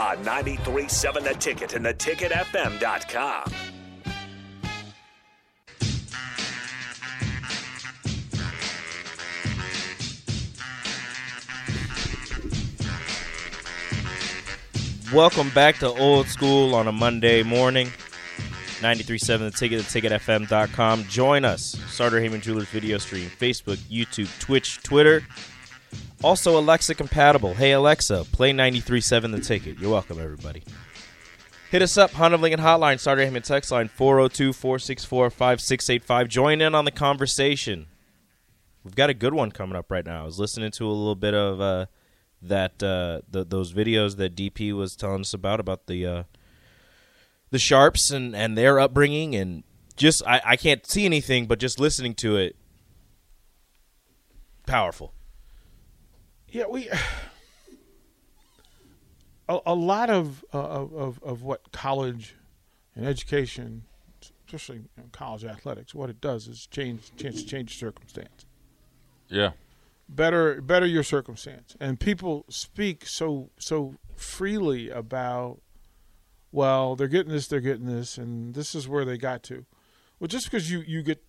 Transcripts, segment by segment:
On 93.7 The Ticket and theticketfm.com. Welcome back to Old School on a Monday morning. 93.7 The Ticket, theticketfm.com. Join us. Sartor Hamann Jewelers video stream, Facebook, YouTube, Twitch, Twitter. Also Alexa compatible. Hey Alexa, play 93.7 The Ticket. You're welcome, everybody. Hit us up, Honda Lincoln Hotline, Sartor Hamann text line 402-464-5685. Join in on the conversation. We've got a good one coming up right now. I was listening to a little bit of uh, that uh, the, those videos that DP was telling us about about the uh, the Sharps and, and their upbringing and just I, I can't see anything but just listening to it powerful. Yeah, we a, a lot of, uh, of of what college and education, especially you know, college athletics, what it does is change change change circumstance. Yeah. Better better your circumstance, and people speak so so freely about. Well, they're getting this, they're getting this, and this is where they got to. Well, just because you, you get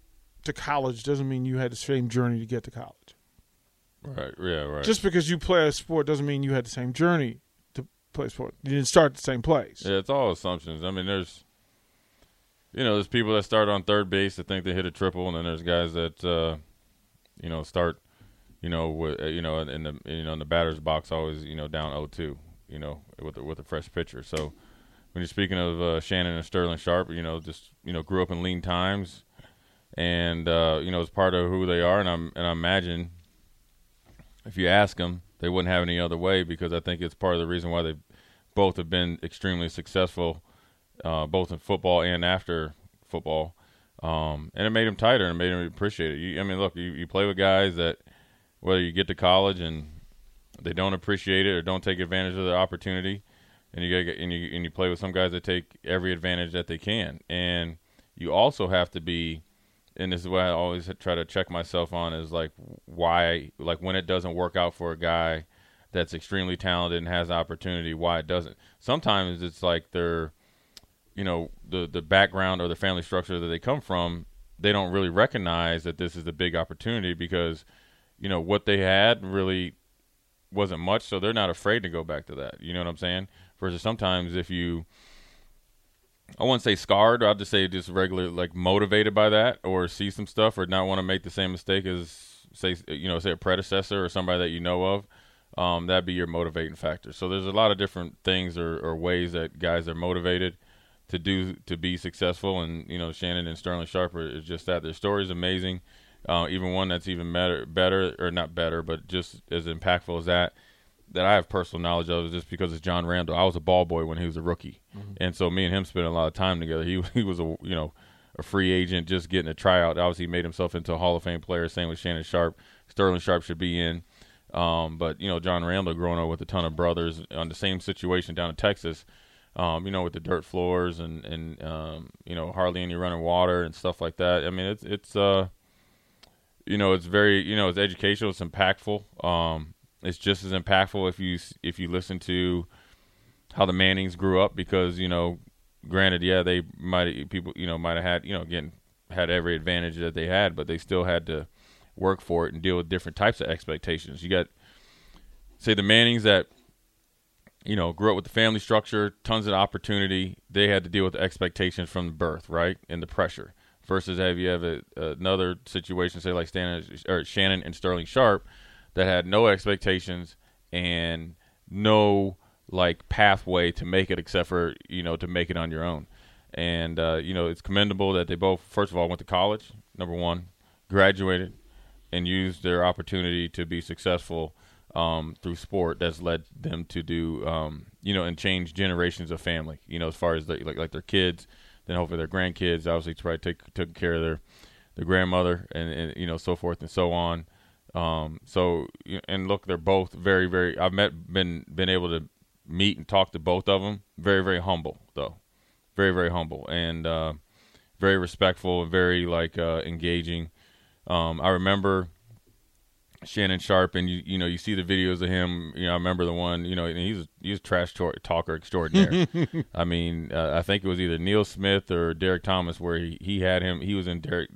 to college doesn't mean you had the same journey to get to college. Right. Yeah. Right. Just because you play a sport doesn't mean you had the same journey to play sport. You didn't start the same place. Yeah, it's all assumptions. I mean, there's, you know, there's people that start on third base that think they hit a triple, and then there's guys that, uh, you know, start, you know, with, uh, you know, in the you know in the batter's box always you know down 0-2, you know, with a, with a fresh pitcher. So when you're speaking of uh, Shannon and Sterling Sharpe, you know, just you know, grew up in lean times, and uh, you know, it's part of who they are, and I'm and I imagine if you ask them, they wouldn't have any other way because I think it's part of the reason why they both have been extremely successful, uh, both in football and after football. Um, and it made them tighter and it made them appreciate it. You, I mean, look, you, you play with guys that whether you get to college and they don't appreciate it or don't take advantage of the opportunity, and you get and you and you play with some guys that take every advantage that they can, and you also have to be and this is what I always try to check myself on is like why like when it doesn't work out for a guy that's extremely talented and has opportunity why it doesn't. Sometimes it's like their you know the the background or the family structure that they come from they don't really recognize that this is a big opportunity because you know what they had really wasn't much so they're not afraid to go back to that. You know what I'm saying? Versus sometimes if you I wouldn't say scarred. I'll just say just regular, like motivated by that, or see some stuff, or not want to make the same mistake as say, you know, say a predecessor or somebody that you know of. Um, that'd be your motivating factor. So there's a lot of different things or, or ways that guys are motivated to do to be successful, and you know, Shannon and Sterling Sharper is just that. Their story is amazing. Uh, even one that's even better, better or not better, but just as impactful as that that I have personal knowledge of is just because it's John Randle. I was a ball boy when he was a rookie, mm-hmm. and so me and him spent a lot of time together. He he was a you know a free agent just getting a tryout. Obviously, he made himself into a Hall of Fame player. Same with Shannon Sharpe. Sterling Sharpe should be in. Um, but you know John Randle growing up with a ton of brothers on the same situation down in Texas. Um, you know, with the dirt floors and and um, you know hardly any running water and stuff like that. I mean, it's it's uh, you know, it's very you know, it's educational, it's impactful. Um, it's just as impactful if you if you listen to how the Mannings grew up because you know, granted, yeah, they might people you know might have had you know again had every advantage that they had, but they still had to work for it and deal with different types of expectations. You got say the Mannings that you know, grew up with the family structure, tons of opportunity. They had to deal with the expectations from birth, right, and the pressure. Versus have you have a, another situation, say like Stan, or Shannon and Sterling Sharpe, that had no expectations and no like pathway to make it, except for you know to make it on your own. And uh, you know it's commendable that they both, first of all, went to college. Number one, graduated, and used their opportunity to be successful um, through sport that's led them to do um, you know and change generations of family you know as far as the, like like their kids then hopefully their grandkids obviously try to take took care of their their grandmother and, and you know so forth and so on um, so and look they're both very very I've met been been able to meet and talk to both of them very very humble though very very humble and uh, very respectful and very like uh, engaging um, I remember Shannon Sharpe, and you you know you see the videos of him. You know, I remember the one. You know, and he's he's a trash talker extraordinaire. I mean, uh, I think it was either Neil Smith or Derrick Thomas where he, he had him. He was in Derrick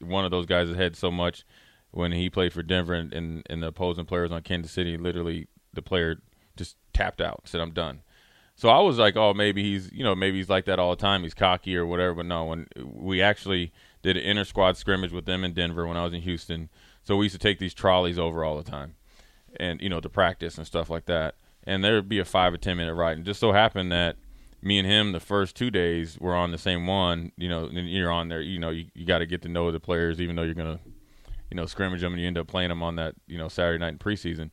one of those guys had so much when he played for Denver, and, and, and the opposing players on Kansas City. Literally, the player just tapped out, said, "I'm done." So I was like, "Oh, maybe he's you know maybe he's like that all the time. He's cocky or whatever." But no, when we actually did an inter squad scrimmage with them in Denver when I was in Houston so we used to take these trolleys over all the time, and you know to practice and stuff like that. And there'd be a five or ten minute ride, and just so happened that me and him the first two days were on the same one. You know, and you're on there. You know, you, you got to get to know the players, even though you're gonna, you know, scrimmage them, and you end up playing them on that you know Saturday night in preseason.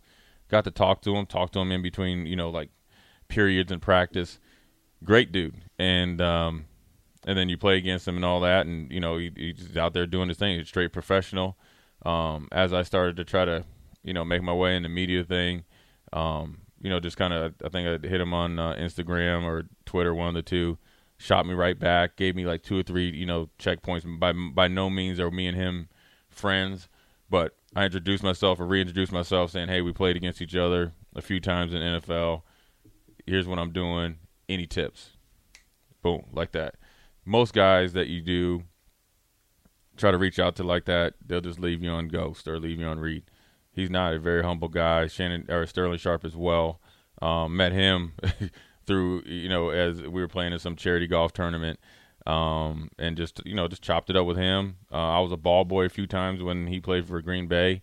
Got to talk to him, talk to him in between, you know, like periods in practice. Great dude, and um, and then you play against him and all that, and you know he, he's out there doing his thing. He's straight professional um, as I started to try to, you know, make my way in the media thing, um, you know, just kind of, I think I hit him on uh, Instagram or Twitter, one of the two, shot me right back, gave me like two or three, you know, checkpoints. By by no means are me and him friends, but I introduced myself or reintroduced myself, saying, "Hey, we played against each other a few times in NFL. Here's what I'm doing. Any tips?" Boom, like that. Most guys that you do try to reach out to like that, they'll just leave you on ghost or leave you on read. He's not a very humble guy. Shannon or Sterling Sharpe as well. Um, met him through you know as we were playing in some charity golf tournament, um, and just you know just chopped it up with him. Uh, I was a ball boy a few times when he played for Green Bay.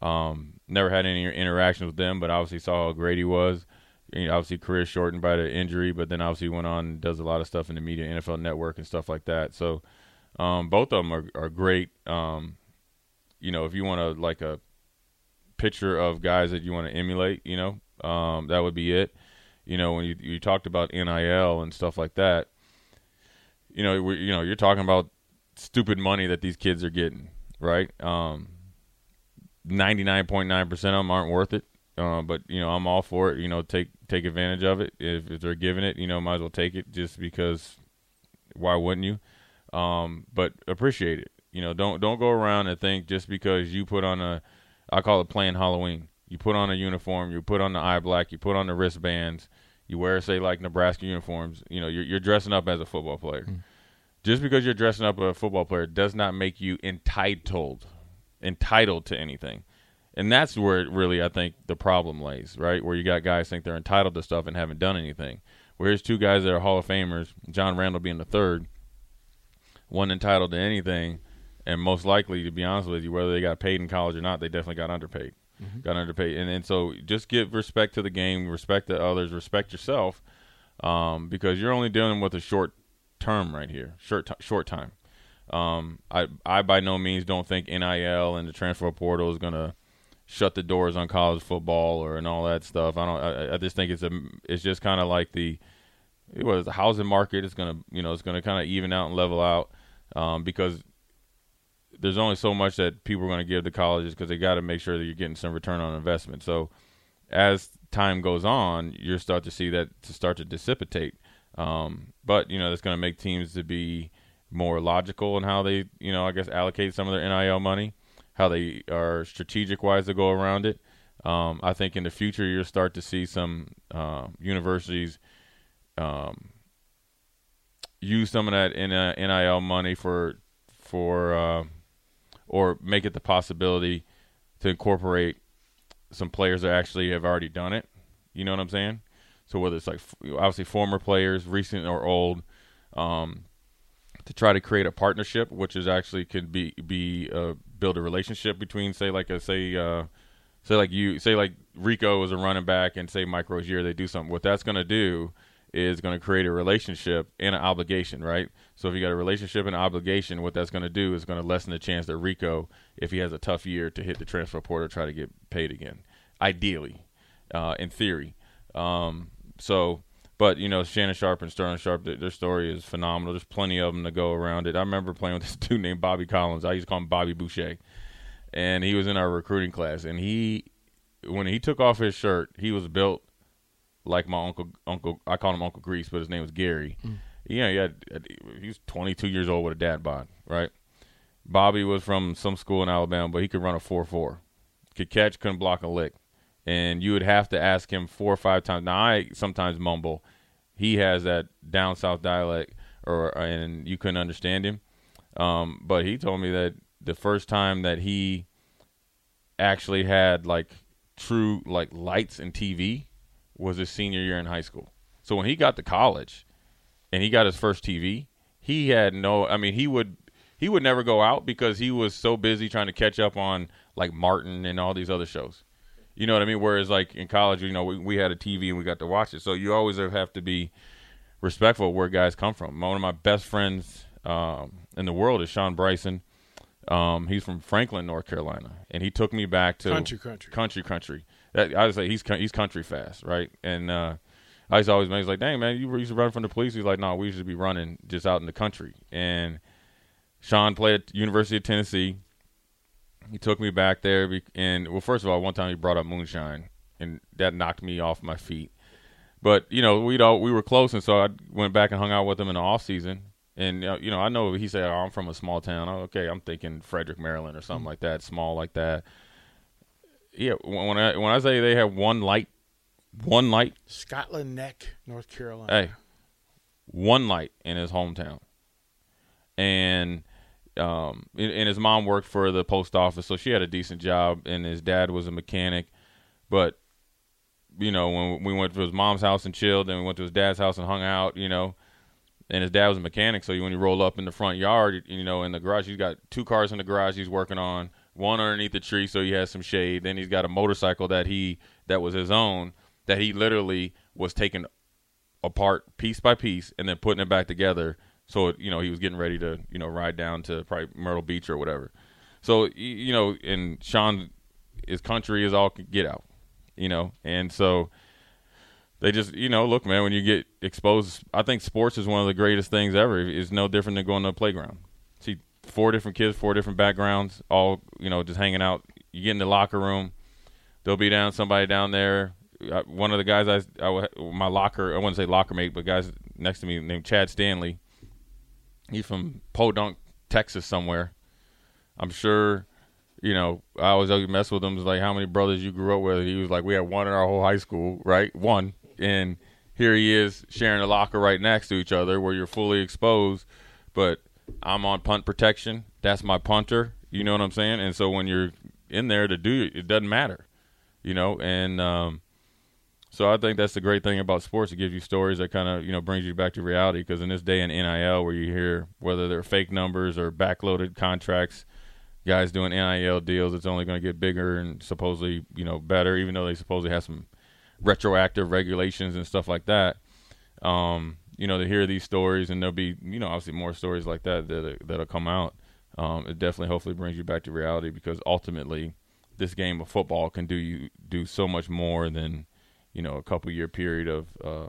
Um, never had any interaction with them, but obviously saw how great he was. You know, obviously career shortened by the injury, but then obviously went on and does a lot of stuff in the media, NFL Network, and stuff like that. So um, both of them are, are great. Um, you know, if you want to like a picture of guys that you want to emulate, you know, um, that would be it. You know, when you you talked about NIL and stuff like that, you know, we, you know, you're talking about stupid money that these kids are getting, right? Um, 99.9% of them aren't worth it. Uh, but you know, I'm all for it. You know, take take advantage of it if, if they're giving it. You know, might as well take it just because. Why wouldn't you? um, but appreciate it. You know, don't don't go around and think just because you put on a, I call it playing Halloween. You put on a uniform, you put on the eye black, you put on the wristbands, you wear say like Nebraska uniforms. You know, you're, you're dressing up as a football player. Mm. Just because you're dressing up as a football player does not make you entitled entitled to anything. And that's where really I think the problem lays, right? Where you got guys think they're entitled to stuff and haven't done anything. Whereas two guys that are Hall of Famers, John Randle being the third, wasn't entitled to anything, and most likely, to be honest with you, whether they got paid in college or not, they definitely got underpaid. Mm-hmm. Got underpaid, and and so just give respect to the game, respect to others, respect yourself, um, because you're only dealing with a short term right here, short t- short time. Um, I I by no means don't think NIL and the transfer portal is gonna shut the doors on college football or and all that stuff. I don't. I, I just think it's a it's just kind of like the it was the housing market is gonna you know it's gonna kind of even out and level out um, because there's only so much that people are going to give to colleges because they got to make sure that you're getting some return on investment. So as time goes on, you start to see that to start to dissipate. Um, but you know that's going to make teams to be more logical in how they you know I guess allocate some of their NIL money, how they are strategic wise to go around it. Um, I think in the future you'll start to see some uh, universities um, use some of that NIL money for for uh, or make it the possibility to incorporate some players that actually have already done it. You know what I'm saying? So whether it's like obviously former players, recent or old, um, to try to create a partnership, which is actually could be be uh, build a relationship between say like a say uh, say like you say like Rico is a running back and say Mike Rozier they do something. What that's going to do is going to create a relationship and an obligation, right? So if you got a relationship and an obligation, what that's going to do is going to lessen the chance that Rico, if he has a tough year, to hit the transfer portal, try to get paid again. Ideally, uh, in theory. Um, so, but you know, Shannon Sharpe and Sterling Sharpe, their, their, story is phenomenal. There's plenty of them to go around it. I remember playing with this dude named Bobby Collins. I used to call him Bobby Boucher, and he was in our recruiting class. And he, when he took off his shirt, he was built like my uncle. Uncle, I call him Uncle Grease, but his name was Gary. Mm. Yeah, he had, he was 22 years old with a dad bod, right? Bobby was from some school in Alabama, but he could run a 4-4. Could catch, couldn't block a lick and you would have to ask him four or five times. Now I sometimes mumble. He has that down south dialect, or and you couldn't understand him. Um, but he told me that the first time that he actually had like true like lights and TV was his senior year in high school. So when he got to college and he got his first TV, he had no. I mean, he would he would never go out because he was so busy trying to catch up on like Martin and all these other shows. You know what I mean? Whereas like in college, you know, we, we had a TV and we got to watch it. So you always have to be respectful of where guys come from. One of my best friends um, in the world is Sean Bryson. Um, he's from Franklin, North Carolina, and he took me back to country, country, country, country. That, I would say he's he's country fast, right? And uh, I used to always, he's like, "Dang man, you used to run from the police." He's like, "No, we used to be running just out in the country." And Sean played at University of Tennessee he took me back there, and well, first of all, one time he brought up moonshine, and that knocked me off my feet. But you know, we all we were close, and so I went back and hung out with him in the off season. And you know, I know he said, oh, "I'm from a small town." Oh, okay, I'm thinking Frederick, Maryland, or something mm-hmm. like that, small like that. Yeah, when I when I say they have one light, one light, Scotland Neck, North Carolina. Hey, one light in his hometown, and um, and his mom worked for the post office, so she had a decent job, and his dad was a mechanic. But you know, when we went to his mom's house and chilled, then we went to his dad's house and hung out, you know. And his dad was a mechanic, so when you roll up in the front yard, you know, in the garage, he's got two cars in the garage he's working on, one underneath the tree, so he has some shade. Then he's got a motorcycle that he that was his own that he literally was taking apart piece by piece and then putting it back together so you know he was getting ready to you know ride down to probably Myrtle Beach or whatever. So you know, and Sean, his country is all get out, you know, and so they just you know look man when you get exposed i think sports is one of the greatest things ever it's no different than going to a playground see four different kids four different backgrounds all you know just hanging out you get in the locker room there'll be down somebody down there uh, one of the guys I, I my locker i wouldn't say locker mate but guys next to me named chad stanley He's from Podunk, Texas, somewhere. I'm sure, you know, I always mess with him. It's like, how many brothers you grew up with? He was like, we had one in our whole high school, right? One. And here he is sharing a locker right next to each other where you're fully exposed. But I'm on punt protection. That's my punter. You know what I'm saying? And so when you're in there to do it, doesn't matter, you know? And, um, so I think that's the great thing about sports. It gives you stories that kind of you know brings you back to reality. Because in this day in NIL, where you hear whether they're fake numbers or backloaded contracts, guys doing NIL deals, it's only going to get bigger and supposedly you know better. Even though they supposedly have some retroactive regulations and stuff like that. Um, you know, to hear these stories, and there'll be you know obviously more stories like that that that'll come out. Um, it definitely hopefully brings you back to reality because ultimately, this game of football can do you do so much more than you know a couple year period of uh,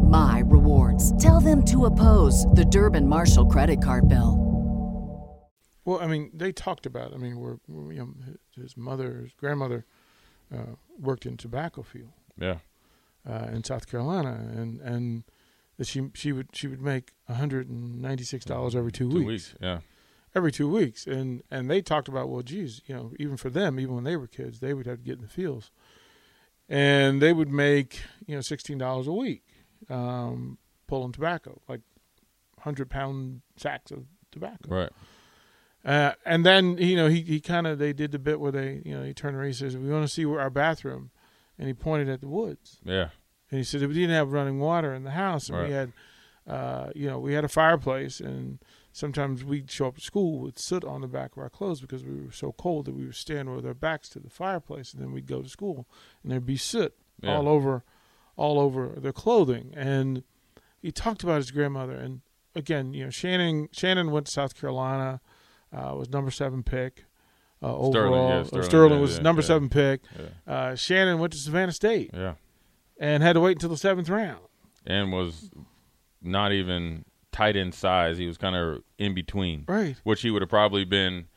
my rewards. Tell them to oppose the Durbin Marshall credit card bill. Well, I mean, they talked about. I mean, we're, you know, his mother, his grandmother, uh, worked in tobacco field. Yeah. Uh, in South Carolina, and and that she she would she would make one hundred and ninety six dollars every two, Two weeks. weeks. Yeah. every two weeks, and and they talked about well, geez, you know, even for them, even when they were kids, they would have to get in the fields, and they would make you know sixteen dollars a week, um, pulling tobacco, like hundred pound sacks of tobacco. Right. Uh, and then you know he he kind of they did the bit where they you know he turned around he says we want to see where our bathroom, and he pointed at the woods. Yeah. And he said we didn't have running water in the house, and Right. we had, uh, you know, we had a fireplace, and sometimes we'd show up to school with soot on the back of our clothes because we were so cold that we would stand with our backs to the fireplace, and then we'd go to school, and there'd be soot Yeah. all over, all over their clothing. And he talked about his grandmother, and again, you know, Shannon Shannon went to South Carolina, uh, was number seven pick. Uh, Sterling, overall, yeah, Uh, Sterling, Sterling yeah, was yeah, number yeah. seven pick. Yeah. Uh, Shannon went to Savannah State Yeah. and had to wait until the seventh round. And was not even tight end size. He was kind of in between. Right. Which he would have probably been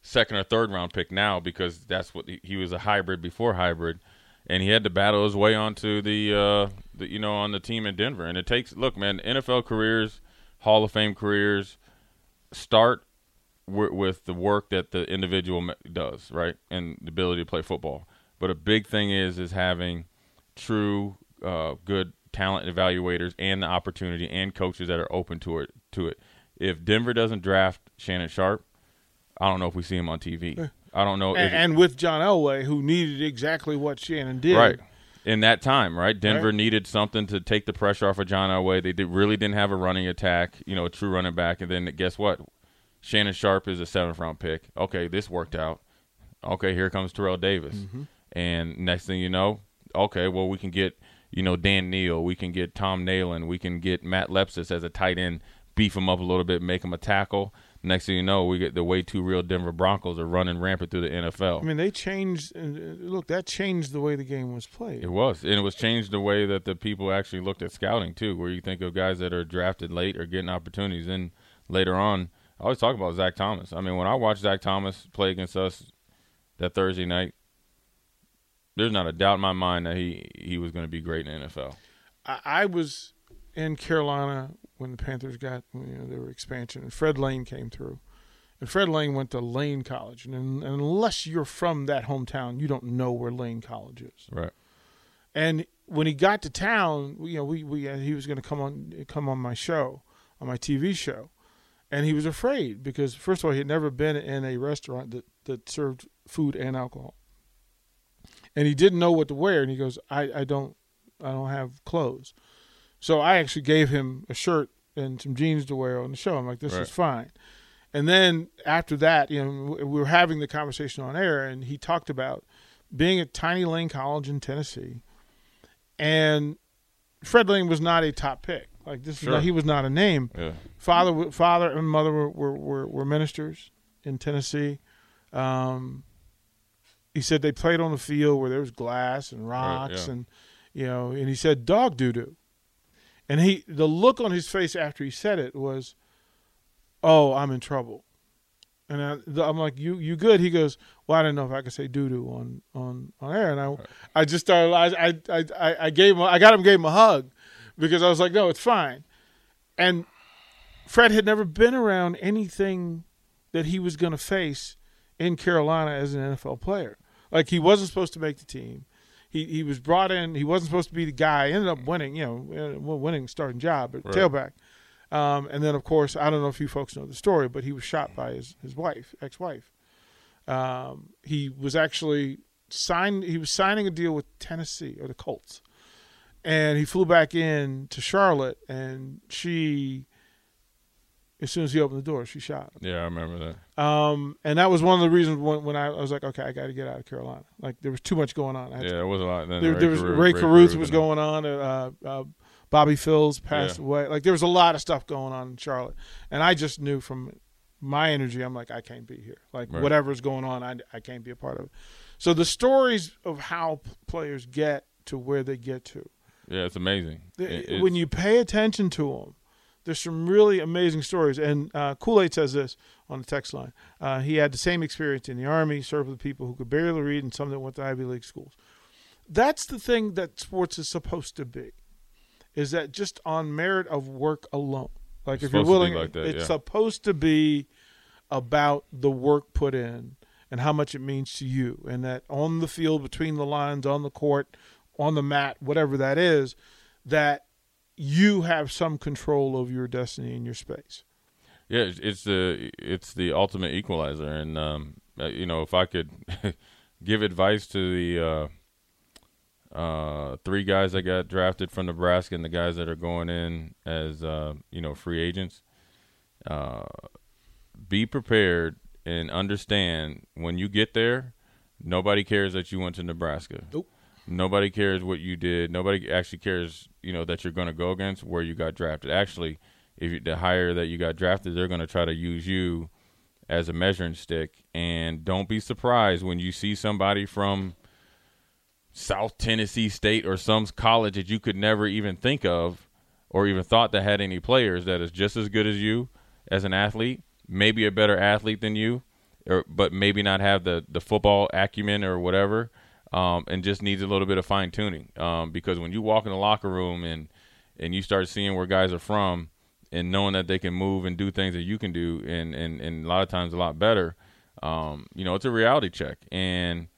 second or third round pick now because that's what he, he was a hybrid before hybrid. And he had to battle his way onto the, uh, the, you know, on the team in Denver. And it takes, look, man, NFL careers, Hall of Fame careers, start wi- with the work that the individual does, right, and the ability to play football. But a big thing is is having true uh, good talent evaluators and the opportunity and coaches that are open to it. To it, if Denver doesn't draft Shannon Sharpe, I don't know if we see him on TV. I don't know. And, if, and with John Elway, who needed exactly what Shannon did. Right. In that time, right? Denver Right. needed something to take the pressure off of John Elway. They did, really didn't have a running attack, you know, a true running back. And then guess what? Shannon Sharpe is a seventh round pick. Okay, this worked out. Okay, here comes Terrell Davis. Mm-hmm. And next thing you know, okay, well, we can get, you know, Dan Neil. We can get Tom Nalen. We can get Matt Lepsis as a tight end, beef him up a little bit, make him a tackle. Next thing you know, we get the way too real Denver Broncos are running rampant through the NFL. I mean, they changed. Uh, look, that changed the way the game was played. It was, and it was changed the way that the people actually looked at scouting too. Where you think of guys that are drafted late or getting opportunities, and later on, I always talk about Zach Thomas. I mean, when I watched Zach Thomas play against us that Thursday night, there's not a doubt in my mind that he he was going to be great in the NFL. I, I was in Carolina when the Panthers got you know their expansion, and Fred Lane came through. And Fred Lane went to Lane College, and, and unless you're from that hometown, you don't know where Lane College is. Right. And when he got to town, you know, we, we uh, he was going to come on come on my show, on my TV show, and he was afraid because first of all, he had never been in a restaurant that that served food and alcohol, and he didn't know what to wear. And he goes, "I I don't I don't have clothes," so I actually gave him a shirt and some jeans to wear on the show. I'm like, "This Right. is fine." And then after that, you know, we were having the conversation on air, and he talked about being at Tiny Lane College in Tennessee, and Fred Lane was not a top pick. Like this, Sure. was not, he was not a name. Yeah. Father, father, and mother were were, were, were ministers in Tennessee. Um, he said they played on a field where there was glass and rocks, yeah. and you know, and he said dog doo doo. And he, the look on his face after he said it was, "Oh, I'm in trouble." And I, I'm like, "You, you good?" He goes, "Well, I didn't know if I could say doo doo on on on air." And I, I just started. I, I, I, I gave him. I got him. Gave him a hug because I was like, "No, it's fine." And Fred had never been around anything that he was going to face in Carolina as an NFL player. Like he wasn't supposed to make the team. He he was brought in. He wasn't supposed to be the guy. Ended up winning. You know, uh, winning starting job at Right. tailback. Um, and then of course I don't know if you folks know the story, but he was shot by his his wife, ex wife. Um, he was actually signed. He was signing a deal with Tennessee or the Colts, and he flew back in to Charlotte, and she. As soon as he opened the door, she shot him. Yeah, I remember that. Um, and that was one of the reasons when, when I, I was like, okay, I got to get out of Carolina. Like there was too much going on. I had to- Yeah, it was a lot. Then there, Rae there was Carruth- Rae Carruth was going on. Uh, uh, Bobby Phills passed Yeah. away. Like there was a lot of stuff going on in Charlotte, and I just knew from my energy, I'm like, I can't be here. Like Right. whatever's going on, I, I can't be a part of it. So the stories of how players get to where they get to, Yeah, it's amazing. It- it's- when you pay attention to them, there's some really amazing stories. And uh, Kool Aid says this on the text line. Uh, he had the same experience in the army, served with people who could barely read, and some that went to Ivy League schools. That's the thing that sports is supposed to be. is that just on merit of work alone. Like It's if you're supposed to be willing, like that, it's yeah. supposed to be about the work put in and how much it means to you, and that on the field, between the lines, on the court, on the mat, whatever that is, that you have some control over your destiny and your space. Yeah, it's, the it's the ultimate equalizer, and um, uh, you know, if I could give advice to the uh, uh, three guys that got drafted from Nebraska and the guys that are going in as uh, you know free agents, uh, be prepared and understand when you get there, nobody cares that you went to Nebraska. Nope. Nobody cares what you did. Nobody actually cares, you know, that you're going to go against where you got drafted. Actually, if you, the higher that you got drafted, they're going to try to use you as a measuring stick. And don't be surprised when you see somebody from South Tennessee State or some college that you could never even think of or even thought that had any players that is just as good as you as an athlete, maybe a better athlete than you, or but maybe not have the the football acumen or whatever, um, and just needs a little bit of fine tuning. Um, because when you walk in the locker room and and you start seeing where guys are from and knowing that they can move and do things that you can do and and, and a lot of times a lot better, um, you know, it's a reality check and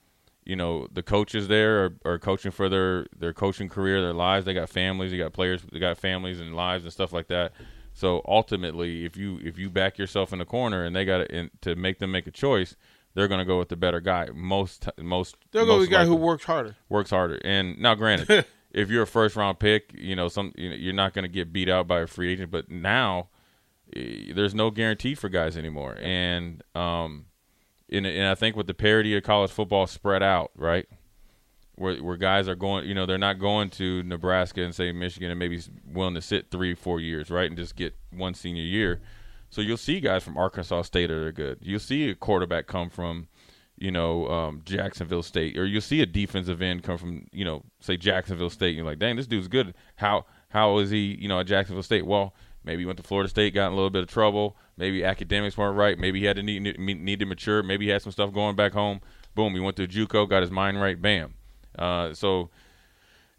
you know the coaches there are, are coaching for their their coaching career, their lives. They got families, they got players, they got families and lives and stuff like that. So ultimately, if you if you back yourself in the corner and they got to to make them make a choice, they're going to go with the better guy. Most most They'll go with the guy who works harder. works harder. And now, granted, if you're a first round pick, you know some you know, you're not going to get beat out by a free agent. But now, eh, there's no guarantee for guys anymore. And um, and, and I think with the parity of college football spread out, right, where where guys are going, you know, they're not going to Nebraska and say Michigan and maybe willing to sit three, four years, right, and just get one senior year. So you'll see guys from Arkansas State that are good. You'll see a quarterback come from, you know, um, Jacksonville State, or you'll see a defensive end come from, you know, say Jacksonville State. You're like, dang, this dude's good. How how is he, you know, at Jacksonville State? Well, maybe he went to Florida State, got in a little bit of trouble. Maybe academics weren't right. Maybe he had to need, need, to mature. Maybe he had some stuff going back home. Boom, he went to JUCO, got his mind right. Bam. Uh, so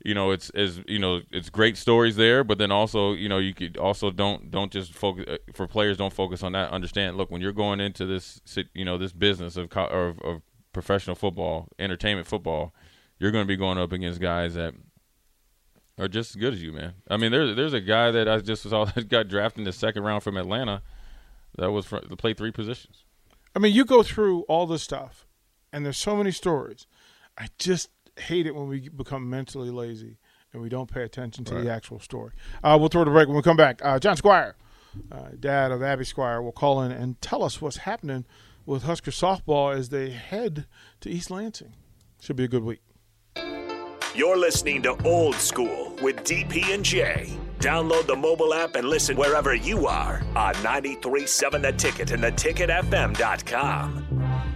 you know it's as you know it's great stories there but then also you know you could also don't don't just focus uh, for players don't focus on that. Understand look when you're going into this you know this business of of, of professional football entertainment football you're going to be going up against guys that are just as good as you man. I mean there's there's a guy that i just saw that got drafted in the second round from atlanta that was to play three positions. I mean, you go through all this stuff, and there's so many stories. I just hate it when we become mentally lazy and we don't pay attention to the actual story. Uh, we'll throw the break when we come back. Uh, John Squire, uh, dad of Abby Squire, will call in and tell us what's happening with Husker softball as they head to East Lansing. Should be a good week. You're listening to Old School with DP and J. Download the mobile app and listen wherever you are on 937 The Ticket and theticketfm.com.